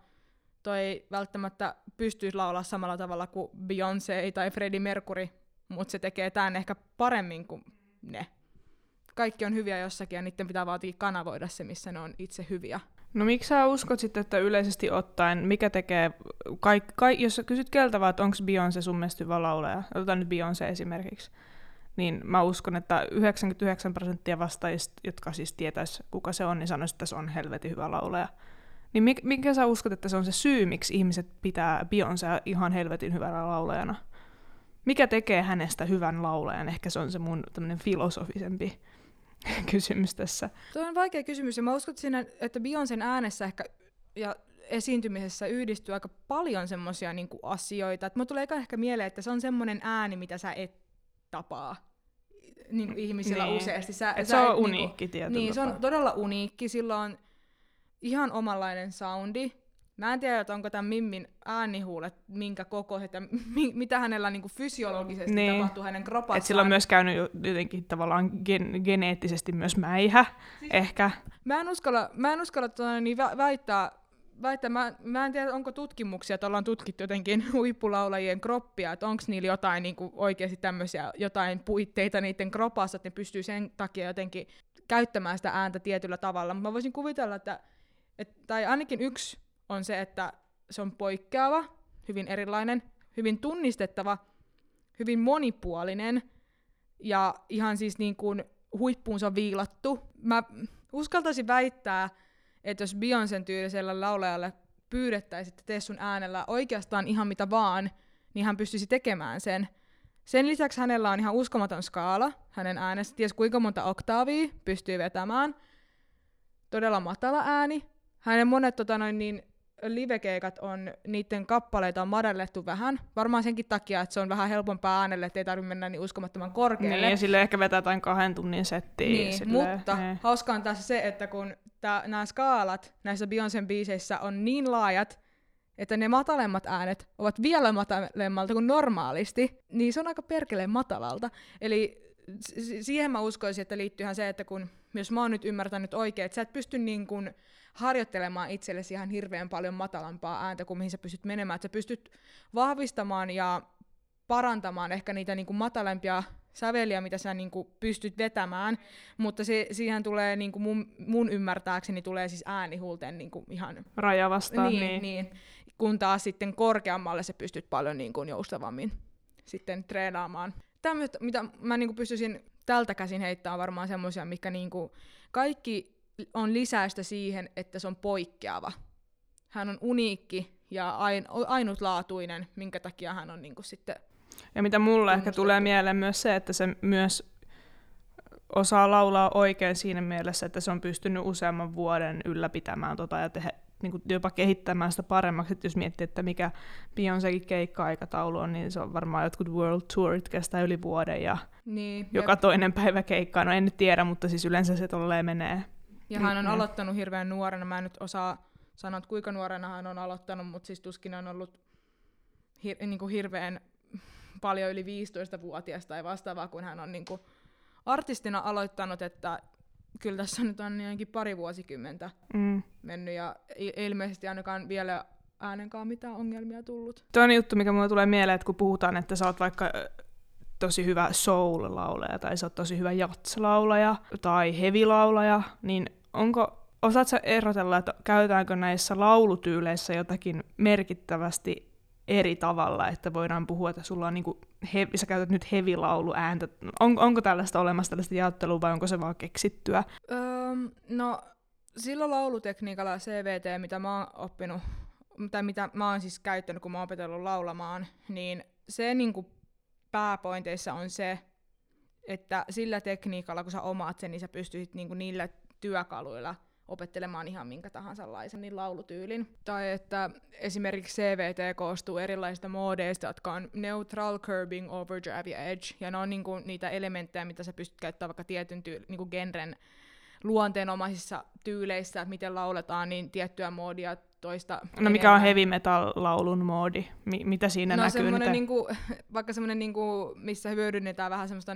toi ei välttämättä pystyisi laulaa samalla tavalla kuin Beyoncé tai Freddie Mercury, mutta se tekee tämän ehkä paremmin kuin ne. Kaikki on hyviä jossakin ja niiden pitää vaatii kanavoida se, missä ne on itse hyviä. No miksi sä uskot sitten, että yleisesti ottaen, mikä tekee, kaik, kaik, jos sä kysyt keltä vaan, että onko Beyoncé sun mielestä hyvä laulaja, otetaan nyt Beyoncé esimerkiksi, niin mä uskon, että 99 prosenttia vastaajista, jotka siis tietäis kuka se on, niin sanoisi, että se on helvetin hyvä laulaja. Niin mikä, sä uskot, että se on se syy, miksi ihmiset pitää Beyoncé ihan helvetin hyvällä laulajana? Mikä tekee hänestä hyvän laulajan? Ehkä se on se mun tämmöinen filosofisempi kysymys tässä. Tuo on vaikea kysymys, ja mä uskon, siinä, että Beyoncén äänessä ehkä ja esiintymisessä yhdistyy aika paljon semmoisia niinku asioita. Että tulee ehkä mieleen, että se on semmoinen ääni, mitä sä et tapaa niin ihmisillä niin. useasti. Sä, et sä se on et, uniikki niinku, tietyllä Niin, se on todella uniikki. Sillä on ihan omanlainen soundi, Mä en tiedä, että onko tämä Mimmin äänihuulet minkä kokoiset ja mi- mitä hänellä niinku fysiologisesti niin. tapahtuu hänen kropassaan. Et sillä on myös käynyt jotenkin tavallaan gen- geneettisesti myös mäihä, siis, ehkä. Mä en uskalla, mä en uskalla tuota, niin vä- väittää, väittää mä, mä en tiedä, onko tutkimuksia, että ollaan tutkittu jotenkin huippulaulajien kroppia, että onko niillä jotain niin kuin oikeasti tämmöisiä jotain puitteita niiden kropassa, että ne pystyy sen takia jotenkin käyttämään sitä ääntä tietyllä tavalla. Mä voisin kuvitella, että, että tai ainakin yksi on se, että se on poikkeava, hyvin erilainen, hyvin tunnistettava, hyvin monipuolinen ja ihan siis niin kuin huippuunsa viilattu. Mä uskaltaisin väittää, että jos Beyoncén tyylisellä laulajalle pyydettäisiin, että tee sun äänellä oikeastaan ihan mitä vaan, niin hän pystyisi tekemään sen. Sen lisäksi hänellä on ihan uskomaton skaala hänen äänestä, ties kuinka monta oktaavia pystyy vetämään. Todella matala ääni. Hänen monet tota noin, niin, livekeikat on, niiden kappaleita on madallettu vähän. Varmaan senkin takia, että se on vähän helpompaa äänelle, ettei tarvitse mennä niin uskomattoman korkealle. Niin, ja sille ehkä vetää jotain kahden tunnin settiä. Niin, silleen, mutta ne. hauska on tässä se, että kun nämä skaalat näissä Beyoncé biiseissä on niin laajat, että ne matalemmat äänet ovat vielä matalemmalta kuin normaalisti, niin se on aika perkeleen matalalta. Eli siihen mä uskoisin, että liittyyhän se, että kun, jos mä oon nyt ymmärtänyt oikein, että sä et pysty niin kuin harjoittelemaan itsellesi ihan hirveän paljon matalampaa ääntä kuin mihin sä pystyt menemään, että sä pystyt vahvistamaan ja parantamaan ehkä niitä niin kuin matalempia säveliä, mitä sä niin kuin pystyt vetämään, mutta se, siihen tulee niin kuin mun, mun ymmärtääkseni tulee siis äänihuulten niin kuin ihan... Raja vastaan, niin, niin. niin. Kun taas sitten korkeammalle sä pystyt paljon niin kuin joustavammin sitten treenaamaan. Tämmöistä, mitä mä niin kuin pystyisin tältä käsin heittämään varmaan semmoisia, mikä niin kuin kaikki on lisäystä siihen, että se on poikkeava. Hän on uniikki ja ainutlaatuinen, minkä takia hän on niin kuin sitten ja mitä mulle ehkä tulee mieleen myös se, että se myös osaa laulaa oikein siinä mielessä, että se on pystynyt useamman vuoden ylläpitämään tota ja tehdä, niin kuin jopa kehittämään sitä paremmaksi. Et jos miettii, että mikä Beyoncékin keikka-aikataulu on, niin se on varmaan jotkut World Tourit kestää yli vuoden ja niin, joka jep. toinen päivä keikkaa. No en nyt tiedä, mutta siis yleensä se tolleen menee. Ja hän on niin, aloittanut hirveän nuorena. Mä en nyt osaa sanoa, että kuinka nuorena hän on aloittanut, mutta siis tuskin on ollut hir- niin kuin hirveän paljon yli 15-vuotias tai vastaavaa, kun hän on niin kuin artistina aloittanut, että kyllä tässä nyt on ainakin pari vuosikymmentä mm. mennyt ja ilmeisesti ainakaan vielä äänenkaan mitään ongelmia tullut. Toinen juttu, mikä mulle tulee mieleen, että kun puhutaan, että sä oot vaikka tosi hyvä soul-laulaja tai sä oot tosi hyvä jats-laulaja tai heavy-laulaja, niin onko, osaatko erotella, että käytetäänkö näissä laulutyyleissä jotakin merkittävästi eri tavalla, että voidaan puhua, että sulla on niinku, he, sä käytät nyt hevilaulu ääntä. On, onko tällaista olemassa tällaista jaottelua vai onko se vaan keksittyä? Öö, no sillä laulutekniikalla CVT, mitä mä oon oppinut, tai mitä mä oon siis käyttänyt, kun mä oon opetellut laulamaan, niin se niinku pääpointeissa on se, että sillä tekniikalla, kun sä omaat sen, niin sä pystyisit niinku niillä työkaluilla – opettelemaan ihan minkä tahansa laisen niin laulutyylin. Tai että esimerkiksi CVT koostuu erilaisista moodeista, jotka on neutral, curbing, overdrive ja edge. Ja ne on niinku niitä elementtejä, mitä sä pystyt käyttämään vaikka tietyn tyy- niinku genren luonteenomaisissa tyyleissä, että miten lauletaan, niin tiettyä moodia toista. No enemmän. mikä on heavy metal laulun moodi? Mi- mitä siinä no, näkyy? Nyt? Niinku, vaikka semmoinen, niinku, missä hyödynnetään vähän semmoista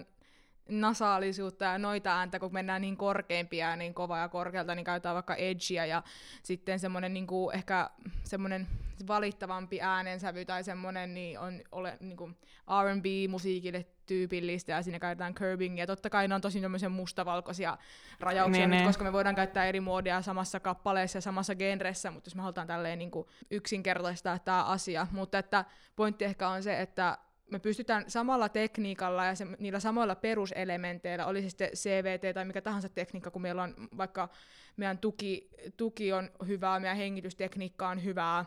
nasaalisuutta ja noita ääntä, kun mennään niin korkeimpia ja niin kovaa ja korkealta, niin käytetään vaikka edgeä ja sitten semmoinen niin kuin, ehkä semmoinen valittavampi äänensävy tai semmoinen niin on ole, niin kuin R&B-musiikille tyypillistä ja siinä käytetään curbingia. Totta kai ne on tosi tämmöisiä mustavalkoisia rajauksia niin, nyt, niin. koska me voidaan käyttää eri muodia samassa kappaleessa ja samassa genressä, mutta jos me halutaan tälleen niin kuin yksinkertaistaa tämä asia. Mutta että pointti ehkä on se, että me pystytään samalla tekniikalla ja se, niillä samoilla peruselementeillä, oli se sitten CVT tai mikä tahansa tekniikka, kun meillä on vaikka meidän tuki, tuki on hyvää, meidän hengitystekniikka on hyvää,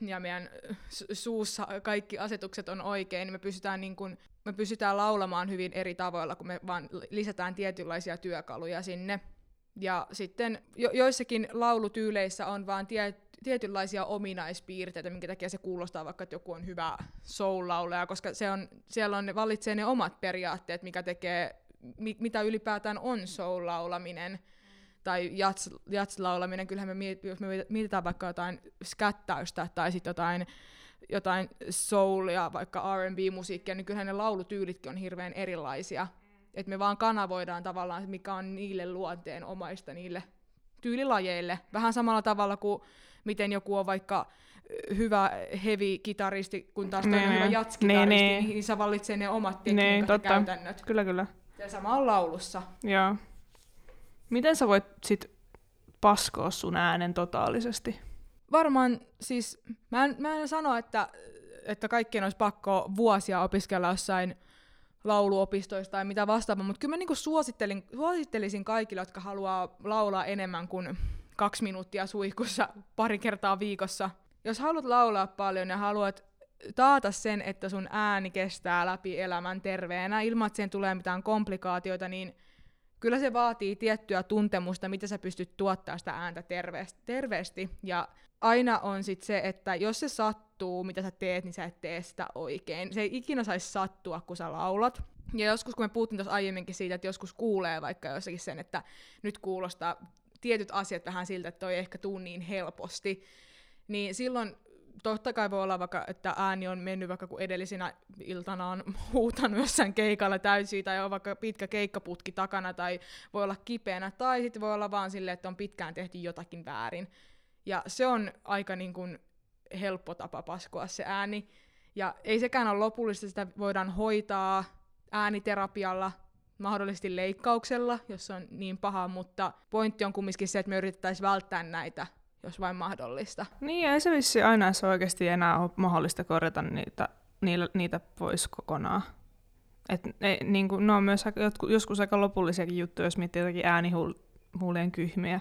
ja meidän suussa kaikki asetukset on oikein, niin me pystytään, niin kun, me pystytään laulamaan hyvin eri tavoilla, kun me vaan lisätään tietynlaisia työkaluja sinne. Ja sitten jo, joissakin laulutyyleissä on vaan tie, tietynlaisia ominaispiirteitä, minkä takia se kuulostaa vaikka, että joku on hyvä soul koska se on, siellä on, ne vallitsee ne omat periaatteet, mikä tekee, mi, mitä ylipäätään on soul-laulaminen. tai jats, kyllähän me miet- jos me mietitään vaikka jotain skättäystä tai sitten jotain, jotain soulia, vaikka R&B-musiikkia, niin kyllähän ne laulutyylitkin on hirveän erilaisia. Et me vaan kanavoidaan tavallaan, mikä on niille luonteen omaista, niille tyylilajeille. Vähän samalla tavalla kuin miten joku on vaikka hyvä heavy-kitaristi, kun taas toinen on hyvä jatskitaristi, niin, niin se valitsee ne omat tekniikat ja käytännöt. Kyllä, kyllä. Ja sama on laulussa. Joo. Miten sä voit sit paskoa sun äänen totaalisesti? Varmaan siis, mä en, mä en sano, että, että kaikkien olisi pakko vuosia opiskella jossain lauluopistoista tai mitä vastaavaa, mutta kyllä mä niinku suosittelin, suosittelisin kaikille, jotka haluaa laulaa enemmän kuin kaksi minuuttia suihkussa pari kertaa viikossa. Jos haluat laulaa paljon ja haluat taata sen, että sun ääni kestää läpi elämän terveenä ilman, että siihen tulee mitään komplikaatioita, niin kyllä se vaatii tiettyä tuntemusta, mitä sä pystyt tuottaa sitä ääntä terveesti. Ja aina on sit se, että jos se sattuu, mitä sä teet, niin sä et tee sitä oikein. Se ei ikinä saisi sattua, kun sä laulat. Ja joskus, kun me puhuttiin tuossa aiemminkin siitä, että joskus kuulee vaikka jossakin sen, että nyt kuulostaa tietyt asiat vähän siltä, että toi ei ehkä tuu niin helposti, niin silloin totta kai voi olla vaikka, että ääni on mennyt vaikka kun edellisenä iltana on huutanut jossain keikalla täysin, tai on vaikka pitkä keikkaputki takana, tai voi olla kipeänä, tai sitten voi olla vaan silleen, että on pitkään tehty jotakin väärin. Ja se on aika niin kuin helppo tapa paskoa se ääni. Ja ei sekään ole lopullista, sitä voidaan hoitaa ääniterapialla, mahdollisesti leikkauksella, jos on niin paha, mutta pointti on kumminkin se, että me yritettäisiin välttää näitä jos vain mahdollista. Niin, ei se vissi aina se oikeasti enää ole mahdollista korjata niitä, niillä, niitä pois kokonaan. Et ne, niin kuin, ne on myös joskus aika lopullisiakin juttuja, jos miettii jotakin äänihuulien kyhmiä.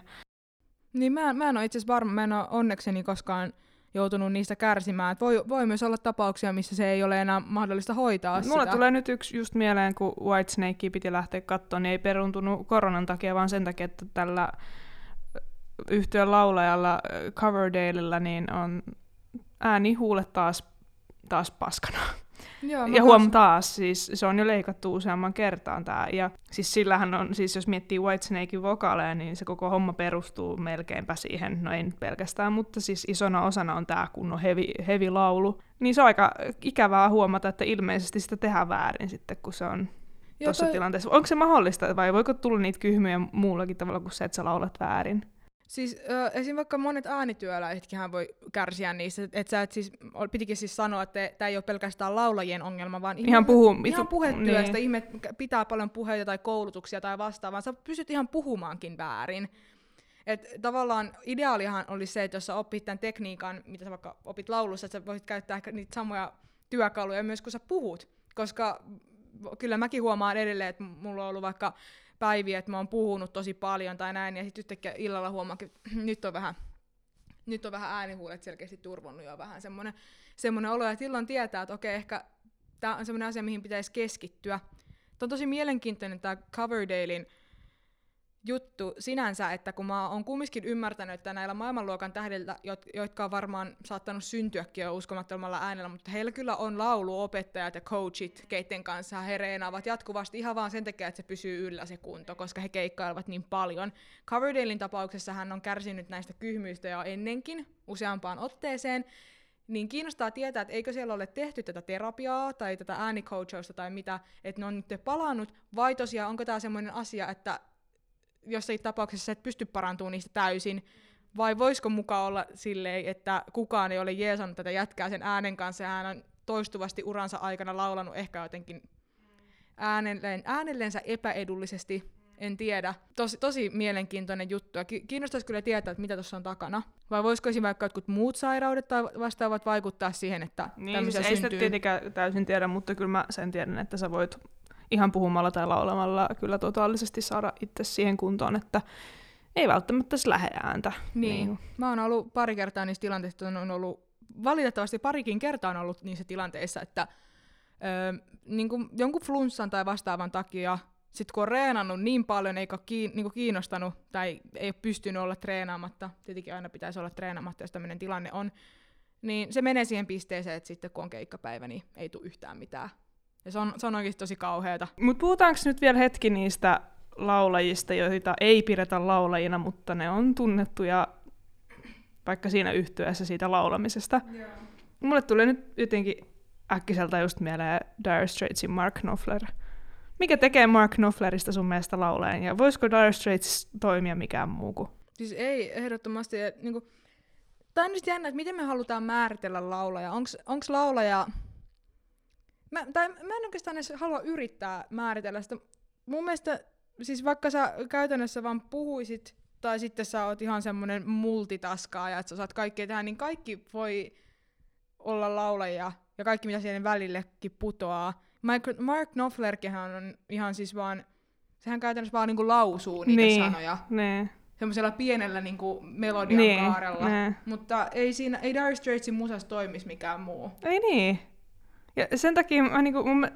Niin mä, mä en ole itse asiassa varma, mä en ole onnekseni koskaan joutunut niistä kärsimään. Et voi, voi myös olla tapauksia, missä se ei ole enää mahdollista hoitaa Mulla sitä. tulee nyt yksi just mieleen, kun Whitesnake piti lähteä katsoa, niin ei peruntunut koronan takia, vaan sen takia, että tällä yhtyön laulajalla Coverdalella niin on ääni huulet taas, taas paskana. Joo, ja huom taas, siis se on jo leikattu useamman kertaan tää. Ja siis sillähän on, siis jos miettii Whitesnakein vokaaleja, niin se koko homma perustuu melkeinpä siihen, no ei nyt pelkästään, mutta siis isona osana on tää kunnon heavy, heavy laulu. Niin se on aika ikävää huomata, että ilmeisesti sitä tehdään väärin sitten, kun se on tuossa toi... tilanteessa. Onko se mahdollista vai voiko tulla niitä kyhmyjä muullakin tavalla kuin se, että sä laulat väärin? Siis äh, esim. vaikka monet äänityöläisetkin voi kärsiä niistä, että sä et siis, pitikin siis sanoa, että tämä ei ole pelkästään laulajien ongelma, vaan ihan, puhu, ihan puhetyöstä, niin. ihmiset pitää paljon puheita tai koulutuksia tai vastaavaa, sä pystyt ihan puhumaankin väärin. Et tavallaan ideaalihan oli se, että jos sä opit tämän tekniikan, mitä sä vaikka opit laulussa, että sä voisit käyttää ehkä niitä samoja työkaluja myös kun sä puhut, koska kyllä mäkin huomaan edelleen, että mulla on ollut vaikka päiviä, että mä oon puhunut tosi paljon tai näin, ja sitten yhtäkkiä illalla huomaan, että nyt on vähän nyt on vähän äänihuulet selkeästi turvonnut jo vähän semmoinen, semmoinen olo, ja silloin tietää, että okei, ehkä tämä on semmoinen asia, mihin pitäisi keskittyä. Tämä on tosi mielenkiintoinen tämä Coverdalein juttu sinänsä, että kun mä oon kumminkin ymmärtänyt, että näillä maailmanluokan tähdillä, jotka on varmaan saattanut syntyäkin jo uskomattomalla äänellä, mutta heillä kyllä on lauluopettajat ja coachit, keiden kanssa he reenaavat jatkuvasti ihan vaan sen takia, että se pysyy yllä se kunto, koska he keikkailevat niin paljon. Coverdalein tapauksessa hän on kärsinyt näistä kyhmyistä jo ennenkin useampaan otteeseen, niin kiinnostaa tietää, että eikö siellä ole tehty tätä terapiaa tai tätä äänicoachausta tai mitä, että ne on nyt palannut, vai tosiaan onko tämä semmoinen asia, että jossain tapauksessa et pysty parantumaan niistä täysin, vai voisiko mukaan olla silleen, että kukaan ei ole jeesannut tätä jätkää sen äänen kanssa, ja hän on toistuvasti uransa aikana laulanut ehkä jotenkin äänelleen, äänellensä epäedullisesti, en tiedä. Tosi, tosi mielenkiintoinen juttu, ja kiinnostaisi kyllä tietää, että mitä tuossa on takana. Vai voisiko esimerkiksi vaikka jotkut muut sairaudet tai vastaavat vaikuttaa siihen, että niin, siis ei sitä tietenkään täysin tiedä, mutta kyllä mä sen tiedän, että sä voit ihan puhumalla tai laulamalla kyllä totaalisesti saada itse siihen kuntoon, että ei välttämättä se lähde ääntä. Niin. niin. Mä oon ollut pari kertaa niissä tilanteissa, että on ollut, valitettavasti parikin kertaa on ollut niissä tilanteissa, että öö, niin kuin jonkun flunssan tai vastaavan takia, sitten kun on reenannut niin paljon, eikä kiin, niin kiinnostanut tai ei ole pystynyt olla treenaamatta, tietenkin aina pitäisi olla treenaamatta, jos tämmöinen tilanne on, niin se menee siihen pisteeseen, että sitten kun on keikkapäivä, niin ei tule yhtään mitään ja se on, se on oikeasti tosi kauheata. Mutta puhutaanko nyt vielä hetki niistä laulajista, joita ei pidetä laulajina, mutta ne on tunnettuja vaikka siinä yhtyessä siitä laulamisesta. Yeah. Mulle tulee nyt jotenkin äkkiseltä just mieleen Dire Straitsin Mark Knopfler. Mikä tekee Mark Knopflerista sun mielestä laulajan, ja voisiko Dire Straits toimia mikään muu kuin? Siis ei, ehdottomasti. Niin kuin, Tämä on nyt jännä, että miten me halutaan määritellä laulaja. Onko laulaja... Mä, tai mä en oikeastaan edes halua yrittää määritellä sitä. Mun mielestä, siis vaikka sä käytännössä vaan puhuisit, tai sitten sä oot ihan semmonen multitaskaaja, että sä saat kaikkea tehdä, niin kaikki voi olla laulajia, ja kaikki mitä siihen välillekin putoaa. Mark Knopflerkin on ihan siis vaan, sehän käytännössä vaan niinku lausuu niitä niin, sanoja. Niin semmoisella pienellä niinku melodian niin, kaarella. Ne. Mutta ei, siinä, ei Dire Straitsin musas toimisi mikään muu. Ei niin. Ja sen takia, mä, niinku, mun,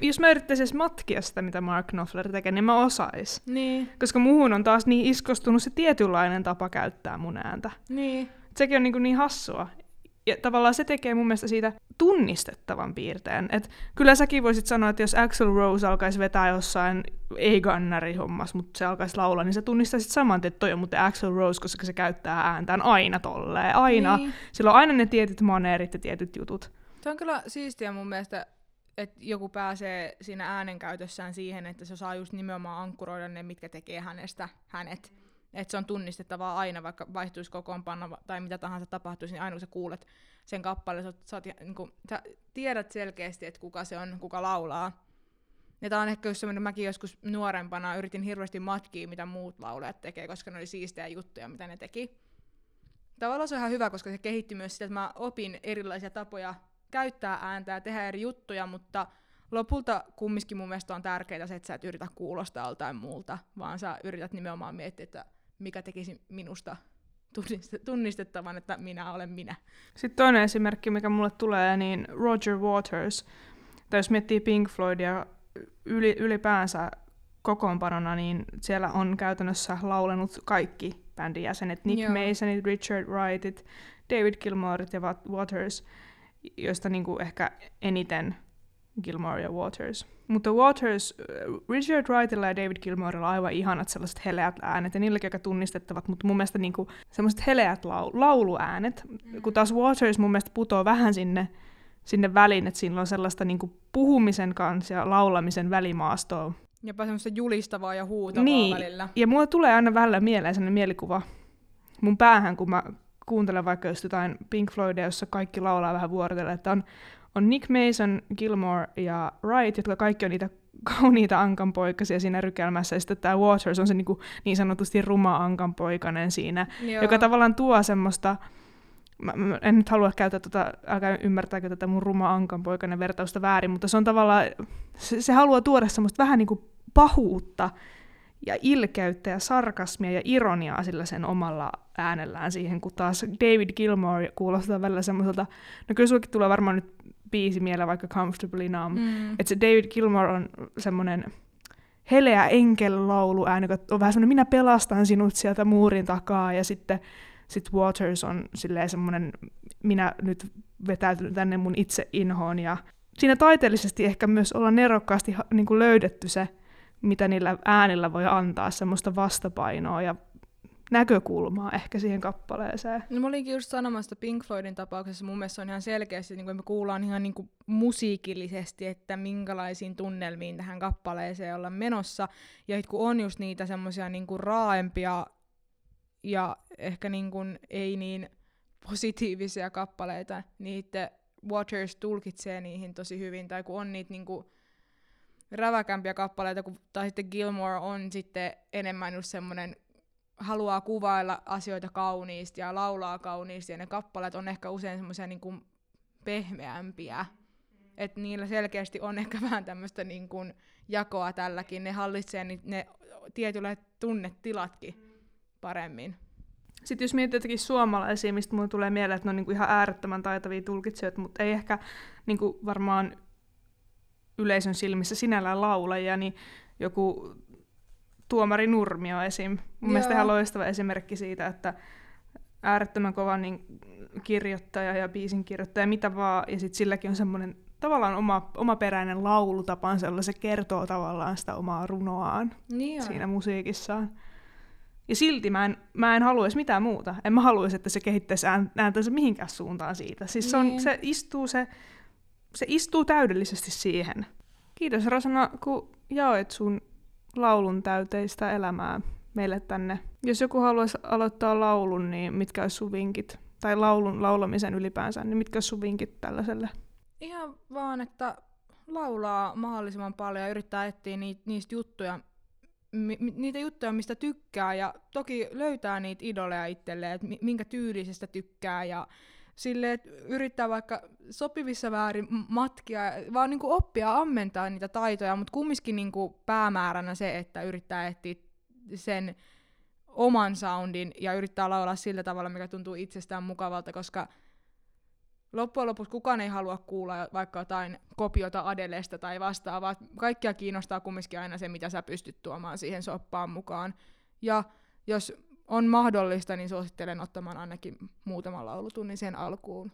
jos mä yrittäisin matkia sitä, mitä Mark Knopfler tekee, niin mä osais. Niin. Koska muuhun on taas niin iskostunut se tietynlainen tapa käyttää mun ääntä. Niin. Sekin on niinku niin hassua ja tavallaan se tekee mun mielestä siitä tunnistettavan piirteen. Et kyllä säkin voisit sanoa, että jos Axel Rose alkaisi vetää jossain ei-gannari hommas, mutta se alkaisi laulaa, niin sä tunnistaisit saman, että toi on muuten Axel Rose, koska se käyttää ääntään aina tolleen. Aina. Niin. Sillä on aina ne tietyt maneerit ja tietyt jutut. Se on kyllä siistiä mun mielestä, että joku pääsee siinä äänenkäytössään siihen, että se saa just nimenomaan ankkuroida ne, mitkä tekee hänestä hänet. Että se on tunnistettavaa aina, vaikka vaihtuisi kokoonpano tai mitä tahansa tapahtuisi, niin aina kun sä kuulet sen kappaleen, sä, sä, niin kuin, sä tiedät selkeästi, että kuka se on, kuka laulaa. Ja tää on ehkä just semmoinen, mäkin joskus nuorempana yritin hirveästi matkia, mitä muut laulajat tekee, koska ne oli siistejä juttuja, mitä ne teki. Tavallaan se on ihan hyvä, koska se kehitti myös sitä, että mä opin erilaisia tapoja käyttää ääntä ja tehdä eri juttuja, mutta lopulta kumminkin mun mielestä on tärkeää se, että sä et yritä kuulostaa joltain muulta, vaan sä yrität nimenomaan miettiä, että mikä tekisi minusta tunnistettavan, että minä olen minä. Sitten toinen esimerkki, mikä mulle tulee, niin Roger Waters. Tai jos miettii Pink Floydia yli, ylipäänsä kokoonpanona, niin siellä on käytännössä laulenut kaikki bändin jäsenet. Nick Joo. Masonit, Richard Wrightit, David Gilmoret ja Waters, joista niinku ehkä eniten Gilmore ja Waters. Mutta Waters, äh, Richard Wrightilla ja David Gilmorella on aivan ihanat sellaiset heleät äänet, ja niilläkin aika tunnistettavat, mutta mun mielestä niinku sellaiset heleät lau- lauluäänet, mm. kun taas Waters mun mielestä putoo vähän sinne, sinne väliin, että siinä on sellaista niinku puhumisen kanssa ja laulamisen välimaastoa. Jopa semmoista julistavaa ja huutavaa niin. välillä. ja mulla tulee aina välillä mieleen sellainen mielikuva mun päähän, kun mä kuuntelen vaikka just jotain Pink Floydia, jossa kaikki laulaa vähän vuorotellen, että on on Nick Mason, Gilmore ja Wright, jotka kaikki on niitä kauniita ankanpoikasia siinä rykelmässä, ja sitten tämä Waters on se niin, kuin, niin sanotusti ruma ankanpoikainen siinä, Joo. joka tavallaan tuo semmoista, mä, mä en nyt halua käyttää tota, älkää ymmärtääkö tätä mun ruma ankanpoikainen vertausta väärin, mutta se on tavallaan, se, se haluaa tuoda semmoista vähän niin kuin pahuutta ja ilkeyttä ja sarkasmia ja ironiaa sillä sen omalla äänellään siihen, kun taas David Gilmore kuulostaa välillä semmoiselta, no kyllä sullekin tulee varmaan nyt biisi mieleen vaikka Comfortably Numb. Mm. Että se David Gilmore on semmoinen heleä enkel ääni, joka on vähän semmoinen, minä pelastan sinut sieltä muurin takaa, ja sitten sit Waters on silleen semmoinen, minä nyt vetäytyn tänne mun itse inhoon, ja siinä taiteellisesti ehkä myös olla nerokkaasti niin kuin löydetty se, mitä niillä äänillä voi antaa, semmoista vastapainoa ja näkökulmaa ehkä siihen kappaleeseen. No mä olinkin just sanomassa Pink Floydin tapauksessa, mun mielestä on ihan selkeästi, niin kuin me kuullaan ihan niin kuin musiikillisesti, että minkälaisiin tunnelmiin tähän kappaleeseen ollaan menossa. Ja kun on just niitä semmoisia niin raaempia ja ehkä niin kuin ei niin positiivisia kappaleita, niin Waters tulkitsee niihin tosi hyvin, tai kun on niitä niin kuin räväkämpiä kappaleita, kun, tai sitten Gilmore on sitten enemmän just semmoinen haluaa kuvailla asioita kauniisti ja laulaa kauniisti, ja ne kappaleet on ehkä usein semmoisia niin pehmeämpiä. Että niillä selkeästi on ehkä vähän tämmöistä niin kuin jakoa tälläkin. Ne hallitsee ni- ne tietyllä tunnetilatkin paremmin. Sitten jos miettii jotakin suomalaisia, mistä mulle tulee mieleen, että ne on niin kuin ihan äärettömän taitavia tulkitsijoita, mutta ei ehkä niin kuin varmaan yleisön silmissä sinällään laulajia, niin joku Tuomari Nurmio esim. Mun Joo. mielestä ihan loistava esimerkki siitä, että äärettömän kova niin kirjoittaja ja biisin kirjoittaja, mitä vaan, ja sitten silläkin on semmoinen tavallaan oma, omaperäinen laulutapansa, jolla se kertoo tavallaan sitä omaa runoaan Niin on. siinä musiikissaan. Ja silti mä en, mä en haluaisi mitään muuta. En mä haluaisi, että se kehittäisi ään- ääntänsä mihinkään suuntaan siitä. Siis se, on, Niin. se, istuu se, se istuu täydellisesti siihen. Kiitos Rosana, kun jaoit sun laulun täyteistä elämää meille tänne. Jos joku haluaisi aloittaa laulun, niin mitkä olisi sun vinkit? Tai laulun laulamisen ylipäänsä, niin mitkä olisi sun vinkit tällaiselle? Ihan vaan, että laulaa mahdollisimman paljon ja yrittää etsiä niistä juttuja, niitä juttuja, mistä tykkää ja toki löytää niitä idoleja itselleen, että mi- minkä tyylisestä tykkää ja sille, että yrittää vaikka sopivissa väärin matkia, vaan niinku oppia ammentaa niitä taitoja, mutta kumminkin niinku päämääränä se, että yrittää etsiä sen oman soundin ja yrittää laulaa sillä tavalla, mikä tuntuu itsestään mukavalta, koska loppujen lopuksi kukaan ei halua kuulla vaikka jotain kopiota Adelesta tai vastaavaa. Kaikkia kiinnostaa kumminkin aina se, mitä sä pystyt tuomaan siihen soppaan mukaan. Ja jos on mahdollista, niin suosittelen ottamaan ainakin muutaman laulutunnin sen alkuun,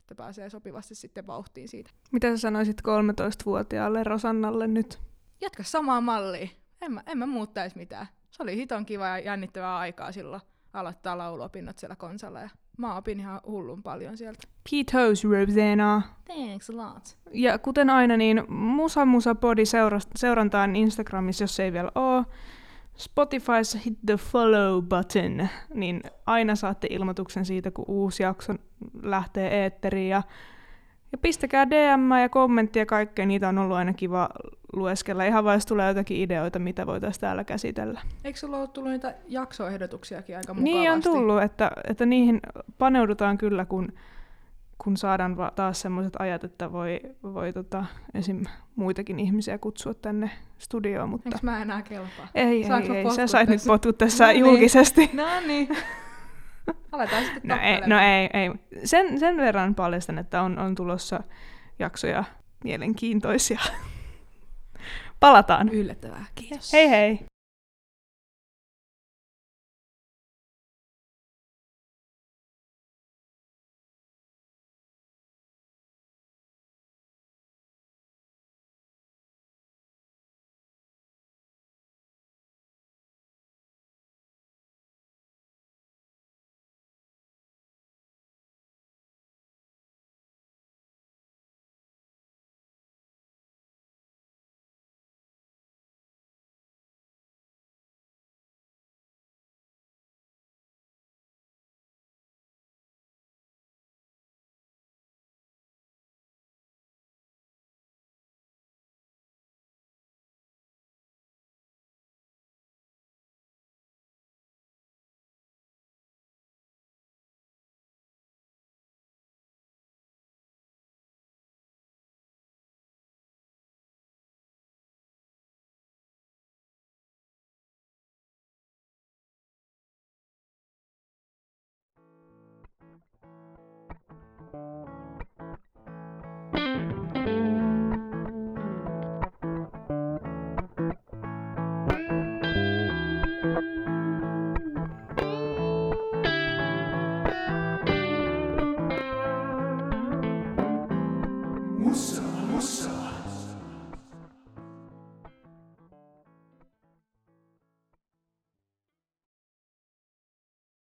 että pääsee sopivasti sitten vauhtiin siitä. Mitä sä sanoisit 13-vuotiaalle Rosannalle nyt? Jatka samaa mallia. En mä, en mä muuttaisi mitään. Se oli hiton kiva ja jännittävää aikaa silloin aloittaa lauluopinnot siellä konsalla. Ja mä opin ihan hullun paljon sieltä. Kiitos Rosanna. Thanks a lot. Ja kuten aina, niin Musa Musa Body seura- seurantaan Instagramissa, jos ei vielä ole. Spotifyssa hit the follow button, niin aina saatte ilmoituksen siitä, kun uusi jakso lähtee eetteriin. Ja, ja pistäkää DM ja kommenttia kaikkea, niitä on ollut aina kiva lueskella. Ihan vaan jos tulee jotakin ideoita, mitä voitaisiin täällä käsitellä. Eikö sulla ole tullut niitä jaksoehdotuksiakin aika mukavasti? Niin on tullut, että, että niihin paneudutaan kyllä, kun, kun saadaan va- taas sellaiset ajat, että voi, voi tota, esim. muitakin ihmisiä kutsua tänne studioon, mutta Eikö mä enää kelpaa? ei, Saanko ei, ei. Sä sait nyt tässä? potkut tässä No niin. julkisesti. No niin. Aletaan sitten No ei, no ei, ei. Sen, sen verran paljastan, että on, on tulossa jaksoja mielenkiintoisia. Palataan. Yllättävää. Kiitos. Hei hei!